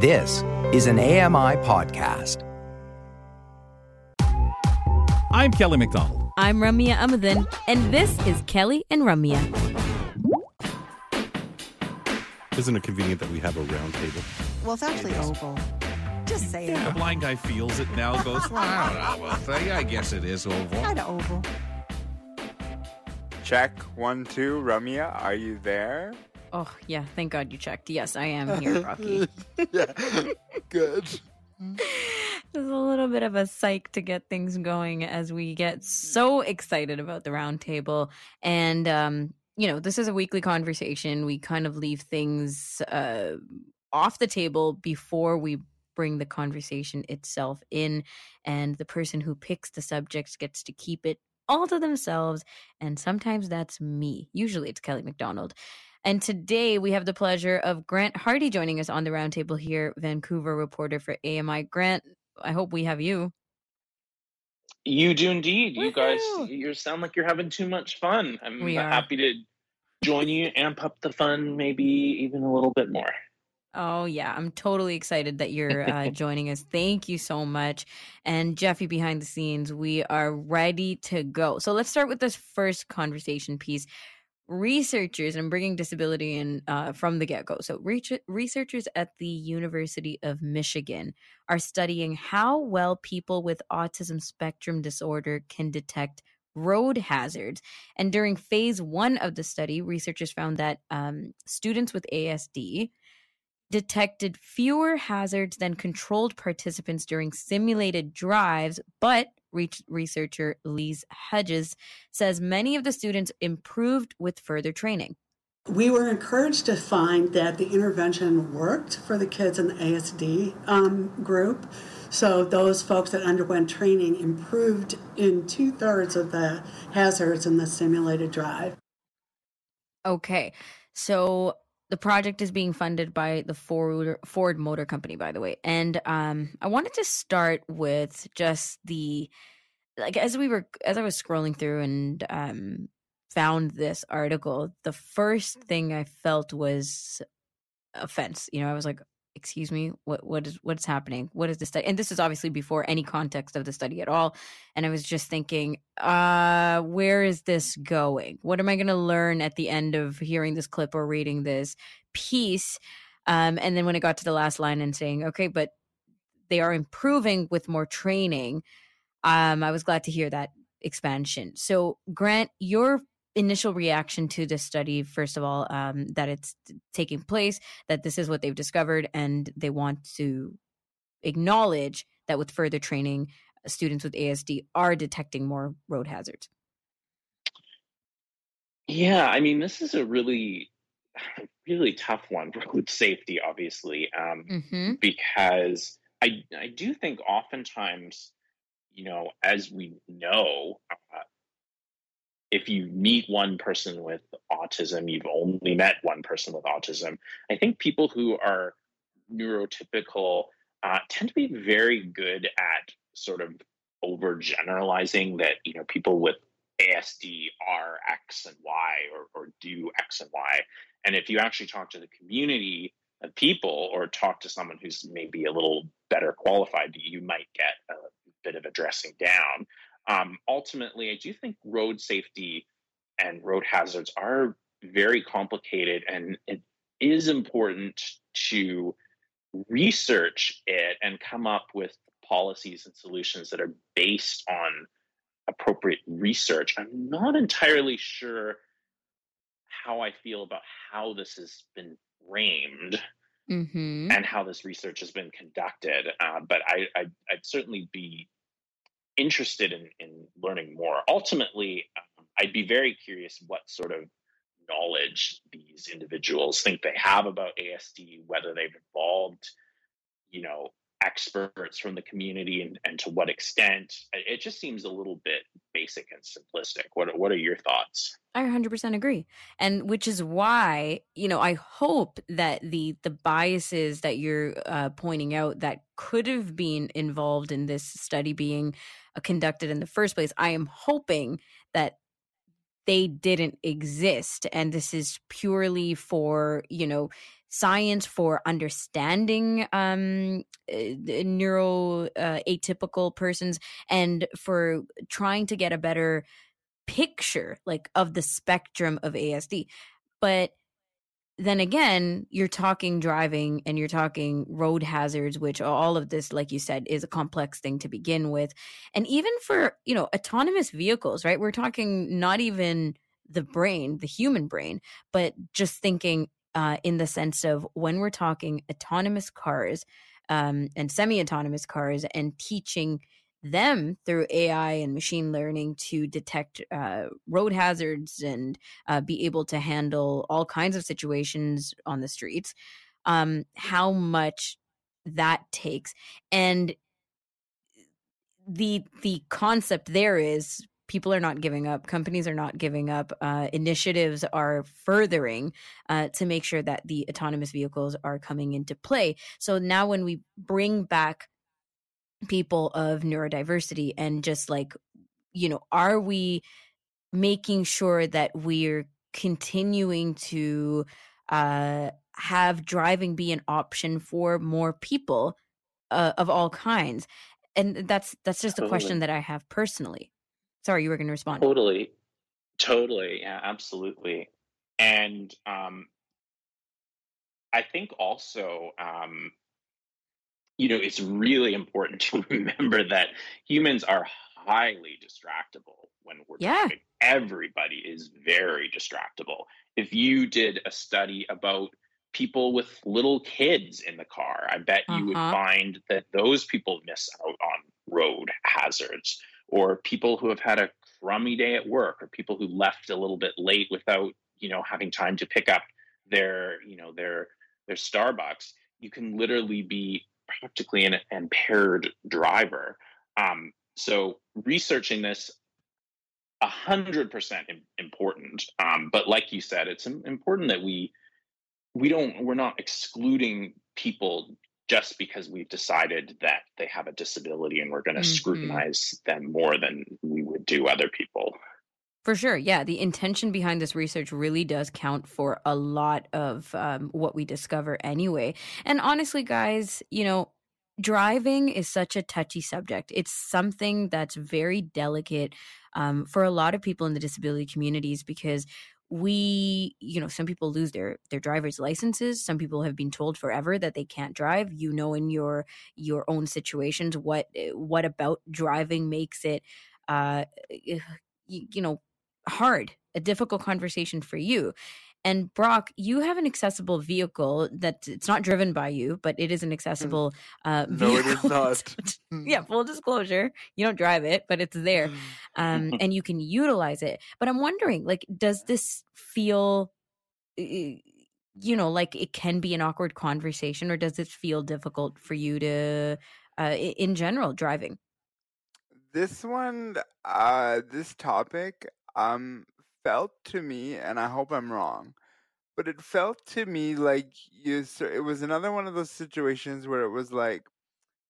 This is an AMI podcast. I'm Kelly McDonald. I'm Ramya Amuthan, and this is Kelly and Ramya. Isn't it convenient that we have a round table? Well, it's actually oval. Just say that. The blind guy feels it now, goes, well, I don't know. Well, I guess it is oval. Kind of oval. Check one, two. Ramya, are you there? Oh, yeah, thank God you checked. Yes, I am here, Rocky. yeah, good. There's a little bit of a psych to get things going as we get so excited about the roundtable. And, um, you know, this is a weekly conversation. We kind of leave things uh, off the table before we bring the conversation itself in. And the person who picks the subjects gets to keep it all to themselves. And sometimes that's me. Usually it's Kelly McDonald. And today we have the pleasure of Grant Hardy joining us on the roundtable here, Vancouver reporter for AMI. Grant, I hope we have you. You do indeed. You guys, you sound like you're having too much fun. I'm happy to join you, amp up the fun, maybe even a little bit more. Oh, yeah. I'm totally excited that you're uh, joining us. Thank you so much. And Jeffy behind the scenes, we are ready to go. So let's start with this first conversation piece. Researchers, and I'm bringing disability in uh, from the get go. So, reach- researchers at the University of Michigan are studying how well people with autism spectrum disorder can detect road hazards. And during phase one of the study, researchers found that um, students with ASD detected fewer hazards than controlled participants during simulated drives, but re- researcher Lise Hedges says many of the students improved with further training. We were encouraged to find that the intervention worked for the kids in the ASD um, group. So those folks that underwent training improved in two thirds of the hazards in the simulated drive. Okay, so the project is being funded by the Ford Ford Motor Company, by the way, and um, I wanted to start with just the like as we were as I was scrolling through and um, found this article, the first thing I felt was offense. You know, I was like, "Excuse me, what what is what's happening? What is this study?" And this is obviously before any context of the study at all. And I was just thinking, uh, where is this going? What am I going to learn at the end of hearing this clip or reading this piece? Um, and then when it got to the last line and saying, "Okay, but they are improving with more training," um, I was glad to hear that expansion. So, Grant, your initial reaction to this study first of all um, that it's taking place that this is what they've discovered and they want to acknowledge that with further training students with asd are detecting more road hazards Yeah, I mean, this is a really, really tough one for road safety, obviously, um, mm-hmm. because I I do think oftentimes, you know, as we know, uh, if you meet one person with autism, you've only met one person with autism. I think people who are neurotypical uh, tend to be very good at sort of overgeneralizing that you know people with ASD are X and Y or, or do X and Y. And if you actually talk to the community of people or talk to someone who's maybe a little better qualified, you might get a bit of a dressing down. Um, ultimately, I do think road safety and road hazards are very complicated, and it is important to research it and come up with policies and solutions that are based on appropriate research. I'm not entirely sure how I feel about how this has been framed Mm-hmm. and how this research has been conducted. Uh, but I, I, I'd certainly be interested in, in learning more. Ultimately, um, I'd be very curious what sort of knowledge these individuals think they have about ASD, whether they've involved, you know, experts from the community and, and to what extent. It just seems a little bit basic and simplistic. What, what are your thoughts? I 100% agree. And which is why, you know, I hope that the the biases that you're uh, pointing out that could have been involved in this study being uh, conducted in the first place, I am hoping that they didn't exist and this is purely for, you know, science for understanding um, uh, neuro uh, atypical persons and for trying to get a better picture like of the spectrum of ASD. But then again, you're talking driving and you're talking road hazards, which all of this, like you said, is a complex thing to begin with. And even for, you know, autonomous vehicles, right? We're talking not even the brain, the human brain, but just thinking uh, in the sense of when we're talking autonomous cars um, and semi autonomous cars and teaching them through AI and machine learning to detect uh, road hazards and uh, be able to handle all kinds of situations on the streets, um, how much that takes. And the the concept there is people are not giving up companies are not giving up uh, initiatives are furthering uh, to make sure that the autonomous vehicles are coming into play so now when we bring back people of neurodiversity and just like you know are we making sure that we're continuing to uh have driving be an option for more people uh, of all kinds? And that's that's just a question that i have personally. Sorry you were going to respond. Totally. Totally yeah absolutely. And um i think also um you know, it's really important to remember that humans are highly distractible when we're yeah. driving. Everybody is very distractible. If you did a study about people with little kids in the car, I bet you would Uh-huh. find that those people miss out on road hazards, or people who have had a crummy day at work, or people who left a little bit late without, you know, having time to pick up their, you know, their their Starbucks. You can literally be practically an impaired driver. Um, so researching this, a hundred percent important. Um, but like you said, it's important that we we don't we're not excluding people just because we've decided that they have a disability and we're going to Mhm. scrutinize them more than we would do other people. For sure. Yeah. The intention behind this research really does count for a lot of um, what we discover anyway. And honestly, guys, you know, driving is such a touchy subject. It's something that's very delicate um, for a lot of people in the disability communities because we you know some people lose their their driver's licenses some people have been told forever that they can't drive you know in your your own situations what what about driving makes it uh you, you know hard, a difficult conversation for you. And Brock, you have an accessible vehicle that it's not driven by you, but it is an accessible uh, No, it vehicle. is not. yeah, full disclosure, you don't drive it, but it's there, um, and you can utilize it. But I'm wondering, like, does this feel, you know, like it can be an awkward conversation, or does this feel difficult for you to, uh, in general, driving? This one, uh, this topic, um, felt to me, and I hope I'm wrong, but it felt to me like you. It was another one of those situations where it was like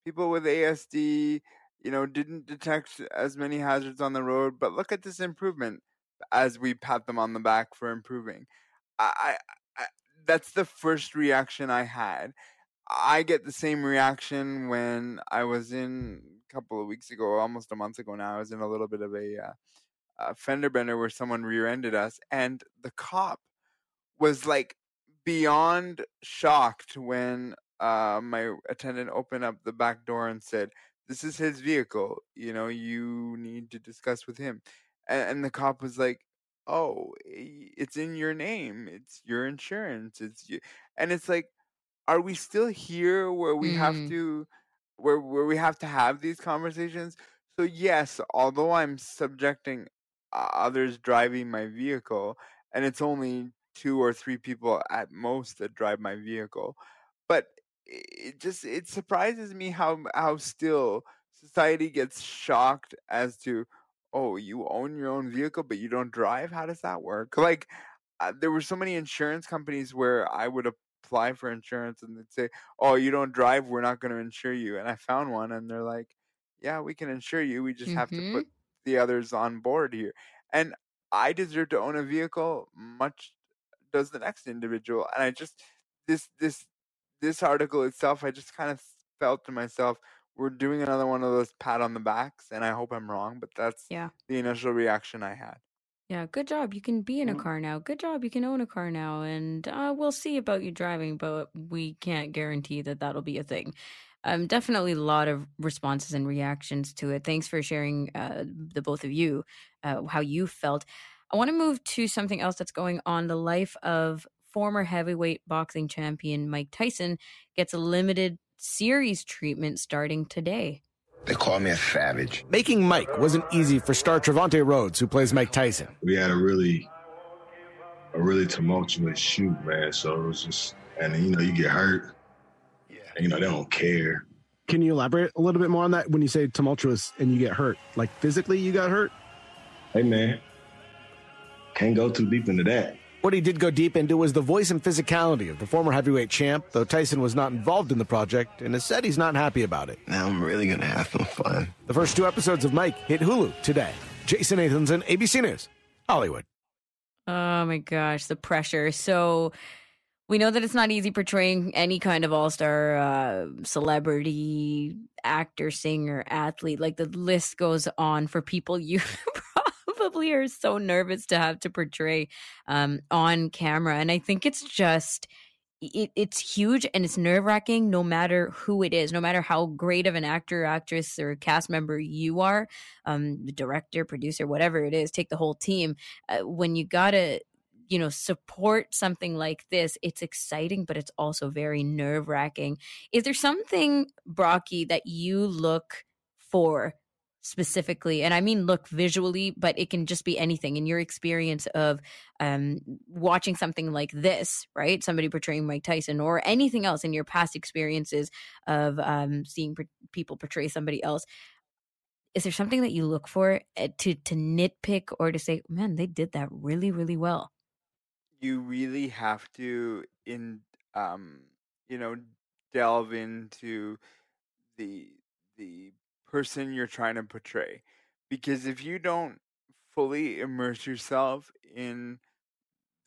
people with ASD, you know, didn't detect as many hazards on the road, but look at this improvement as we pat them on the back for improving. I, I, I that's the first reaction I had. I get the same reaction when I was in a couple of weeks ago, almost a month ago now. I was in a little bit of a, uh, a fender bender where someone rear-ended us, and the cop was like beyond shocked when uh, my attendant opened up the back door and said, "This is his vehicle. You know, you need to discuss with him." And, and the cop was like, "Oh, it's in your name. It's your insurance. It's you." And it's like, are we still here where we have Mm. to, where where we have to have these conversations? So yes, although I'm subjecting uh, others driving my vehicle, and it's only two or three people at most that drive my vehicle, but it just it surprises me how how still society gets shocked as to oh you own your own vehicle but you don't drive? How does that work? Like uh, there were so many insurance companies where i would apply for insurance and they'd say oh you don't drive we're not going to insure you and i found one and they're like yeah we can insure you we just have to put the others on board here and i deserve to own a vehicle much does the next individual and i just this this this article itself, I just kind of felt to myself, we're doing another one of those pat on the backs, and I hope I'm wrong, but that's Yeah. the initial reaction I had. Yeah, good job. You can be in a Mhm. car now. Good job. You can own a car now. And uh, we'll see about you driving, but we can't guarantee that that'll be a thing. Um, definitely a lot of responses and reactions to it. Thanks for sharing, uh, the both of you, uh, how you felt. I want to move to something else that's going on. The life of former heavyweight boxing champion Mike Tyson gets a limited series treatment starting today. They call me a savage. Making Mike wasn't easy for star Trevante Rhodes, who plays Mike Tyson. We had a really, a really tumultuous shoot, man. So it was just, and you know, you get hurt. Yeah. You know, they don't care. Can you elaborate a little bit more on that when you say tumultuous and you get hurt? Like physically, you got hurt? Hey, man, can't go too deep into that. What he did go deep into was the voice and physicality of the former heavyweight champ, though Tyson was not involved in the project and has said he's not happy about it. Now I'm really gonna have some fun. The first two episodes of Mike hit Hulu today. Jason Nathanson, ABC News, Hollywood. Oh my gosh, the pressure. So we know that it's not easy portraying any kind of all-star uh, celebrity, actor, singer, athlete. Like the list goes on for people you probably are so nervous to have to portray um, on camera. And I think it's just it, it's huge and it's nerve wracking no matter who it is, no matter how great of an actor, actress, or cast member you are, um, the director, producer, whatever it is, take the whole team. Uh, when you gotta, you know, support something like this, it's exciting, but it's also very nerve wracking. Is there something, Brocky, that you look for specifically and i mean look visually but it can just be anything in your experience of um watching something like this right? Somebody portraying mike tyson or anything else in your past experiences of um seeing people portray somebody else. Is there something that you look for uh, to to nitpick or to say man they did that really really well You really have to in um you know delve into the the person you're trying to portray. Because if you don't fully immerse yourself in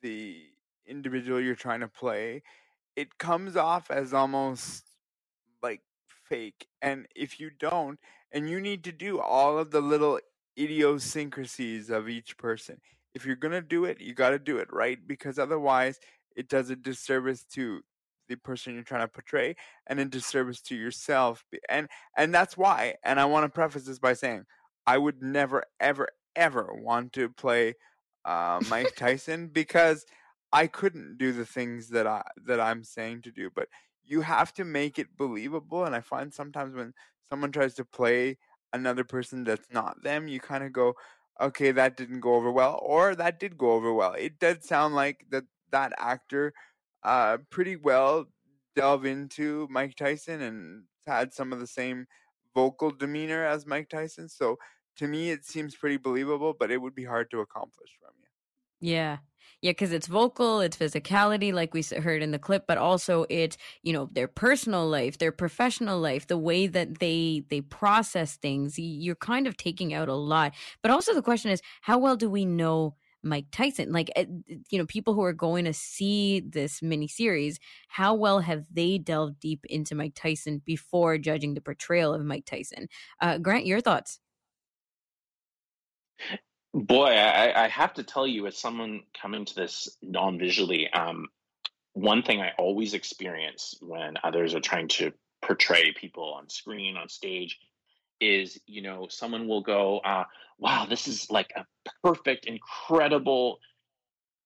the individual you're trying to play it comes off as almost like fake. And if you don't and you need to do all of the little idiosyncrasies of each person if you're going to do it you got to do it right? Because otherwise it does a disservice to the person you're trying to portray and a disservice to yourself and and that's why and i want to preface this by saying i would never ever ever want to play uh, mike tyson because i couldn't do the things that i that i'm saying to do but you have to make it believable and i find sometimes when someone tries to play another person that's not them you kind of go okay that didn't go over well or that did go over well it did sound like that that actor uh, pretty well delve into Mike Tyson and had some of the same vocal demeanor as Mike Tyson. So to me, it seems pretty believable, but it would be hard to accomplish from. Yeah. Yeah, because it's vocal, it's physicality, like we heard in the clip, but also it's you know their personal life, their professional life, the way that they they process things. You're kind of taking out a lot. But also the question is, how well do we know Mike Tyson? Like, eh, you know, people who are going to see this miniseries, how well have they delved deep into Mike Tyson before judging the portrayal of Mike Tyson? Uh, Grant, your thoughts? Boy, I, I have to tell you, as someone coming to this non-visually, um, one thing I always experience when others are trying to portray people on screen, on stage, is you know someone will go, uh, "Wow, this is like a perfect, incredible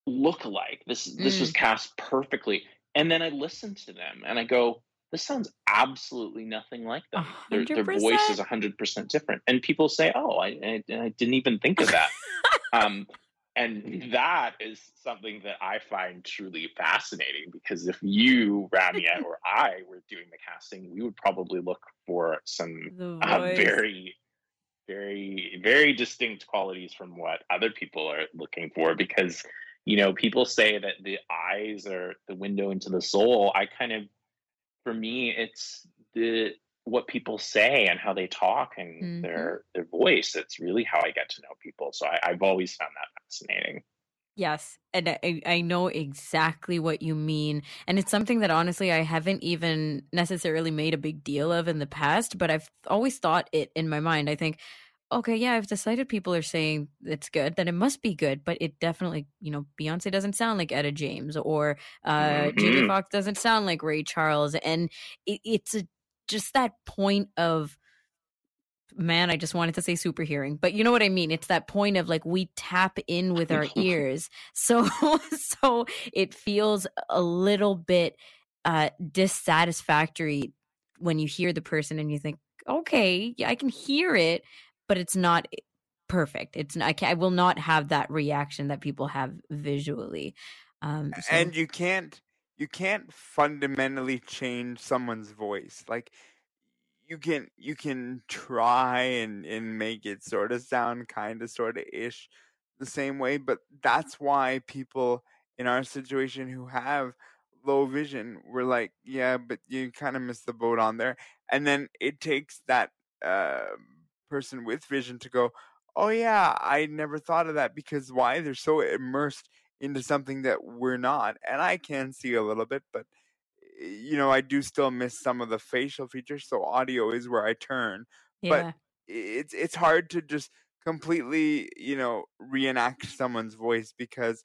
look-alike. This this was cast perfectly." And then I listen to them and I go, "This sounds absolutely nothing like them. Their, their voice is 100% different." And people say, "Oh, I, I, I didn't even think of that." um, and that is something that I find truly fascinating because if you, Ramya, or I were doing the casting, we would probably look for some uh, very, very, very distinct qualities from what other people are looking for because, you know, people say that the eyes are the window into the soul. I kind of, for me, it's the what people say and how they talk and Mhm. their their voice. It's really how I get to know people. So I, I've always found that fascinating. Yes, and I, I know exactly what you mean. And it's something that honestly I haven't even necessarily made a big deal of in the past, but I've always thought it in my mind. I think, okay, yeah, if the sighted people are saying it's good, then it must be good. But it definitely, you know, Beyonce doesn't sound like Etta James or uh Jamie Mhm. Foxx doesn't sound like Ray Charles. And it, it's a, just that point of man, I just wanted to say super hearing, but you know what I mean? It's that point of like we tap in with our ears. So so it feels a little bit uh dissatisfactory when you hear the person and you think, "Okay, yeah, I can hear it, but it's not perfect. It's I can I will not have that reaction that people have visually." Um so and you can't you can't fundamentally change someone's voice like you can you can try and and make it sort of sound kind of sort of ish the same way but that's why people in our situation who have low vision were like yeah but you kind of missed the boat on there and then it takes that uh, person with vision to go oh yeah i never thought of that because why? They're so immersed into something that we're not and i can see a little bit but you know i do still miss some of the facial features so audio is where i turn but it's it's hard to just completely you know reenact someone's voice because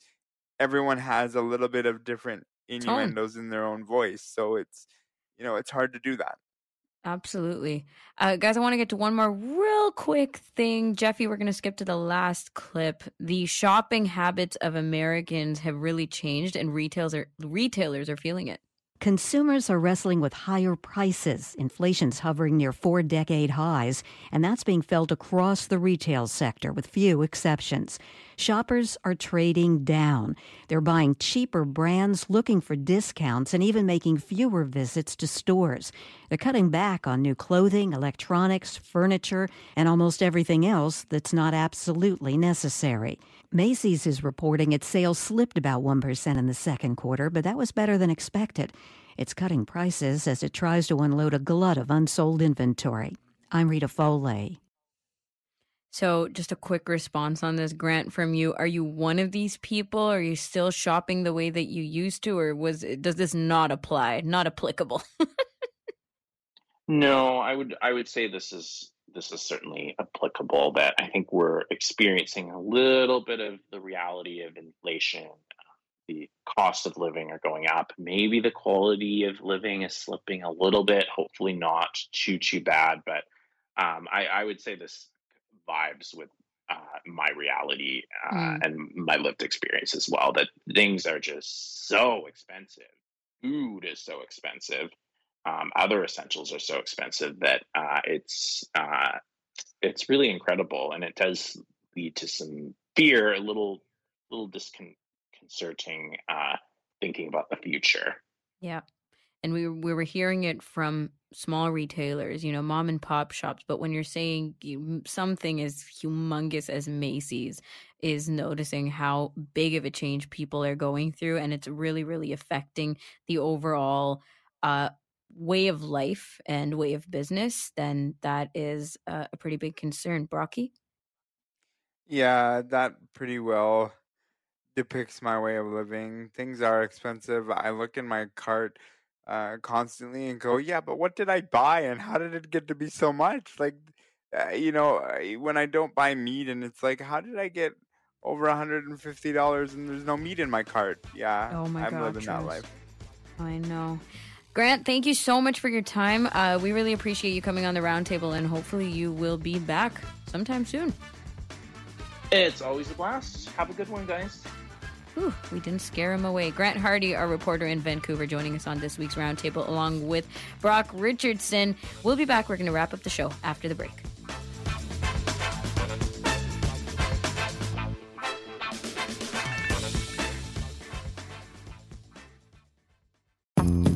everyone has a little bit of different innuendos in their own voice so it's you know it's hard to do that Absolutely. Uh, guys, I want to get to one more real quick thing. Jeffy, we're going to skip to the last clip. The shopping habits of Americans have really changed, and retailers are, retailers are feeling it. Consumers are wrestling with higher prices. Inflation's hovering near four decade highs, and that's being felt across the retail sector, with few exceptions. Shoppers are trading down. They're buying cheaper brands, looking for discounts, and even making fewer visits to stores. They're cutting back on new clothing, electronics, furniture, and almost everything else that's not absolutely necessary. Macy's is reporting its sales slipped about 1% in the second quarter, but that was better than expected. It's cutting prices as it tries to unload a glut of unsold inventory. I'm Rita Foley. So, just a quick response on this, Grant, from you. Are you one of these people? Are you still shopping the way that you used to, or was does this not apply? Not applicable? No, I would I would say this is this is certainly applicable. That I think we're experiencing a little bit of the reality of inflation. The cost of living are going up. Maybe the quality of living is slipping a little bit. Hopefully not too too bad, but um, I, I would say this vibes with uh, my reality uh, Mm. and my lived experience as well. That things are just so expensive. Food is so expensive um, other essentials are so expensive that uh, it's uh, it's really incredible, and it does lead to some fear, a little little disconcerting uh, thinking about the future. Yeah. And we we were hearing it from small retailers, you know, mom and pop shops. But when you're saying you, something as humongous as Macy's is noticing how big of a change people are going through, and it's really, really affecting the overall uh, way of life and way of business, then that is uh, a pretty big concern. Brocky? Yeah, that pretty well depicts my way of living. Things are expensive. I look in my cart uh, constantly and go, yeah, but what did I buy and how did it get to be so much? Like, uh, you know, when I don't buy meat and it's like, how did I get over $150 and there's no meat in my cart? Yeah, Oh my I'm God, living that life. I know. Grant, thank you so much for your time. Uh, we really appreciate you coming on the roundtable, and hopefully, you will be back sometime soon. It's always a blast. Have a good one, guys. Whew, we didn't scare him away. Grant Hardy, our reporter in Vancouver, joining us on this week's roundtable, along with Brock Richardson. We'll be back. We're going to wrap up the show after the break.